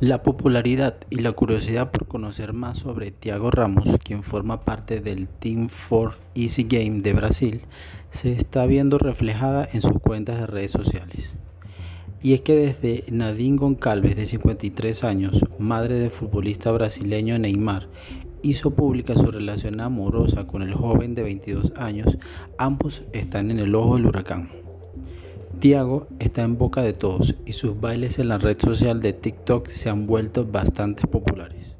La popularidad y la curiosidad por conocer más sobre Thiago Ramos, quien forma parte del Team for Easy Game de Brasil, se está viendo reflejada en sus cuentas de redes sociales. Y es que desde Nadine Goncalves, de 53 años, madre del futbolista brasileño Neymar, hizo pública su relación amorosa con el joven de 22 años, ambos están en el ojo del huracán. Tiago está en boca de todos y sus bailes en la red social de TikTok se han vuelto bastante populares.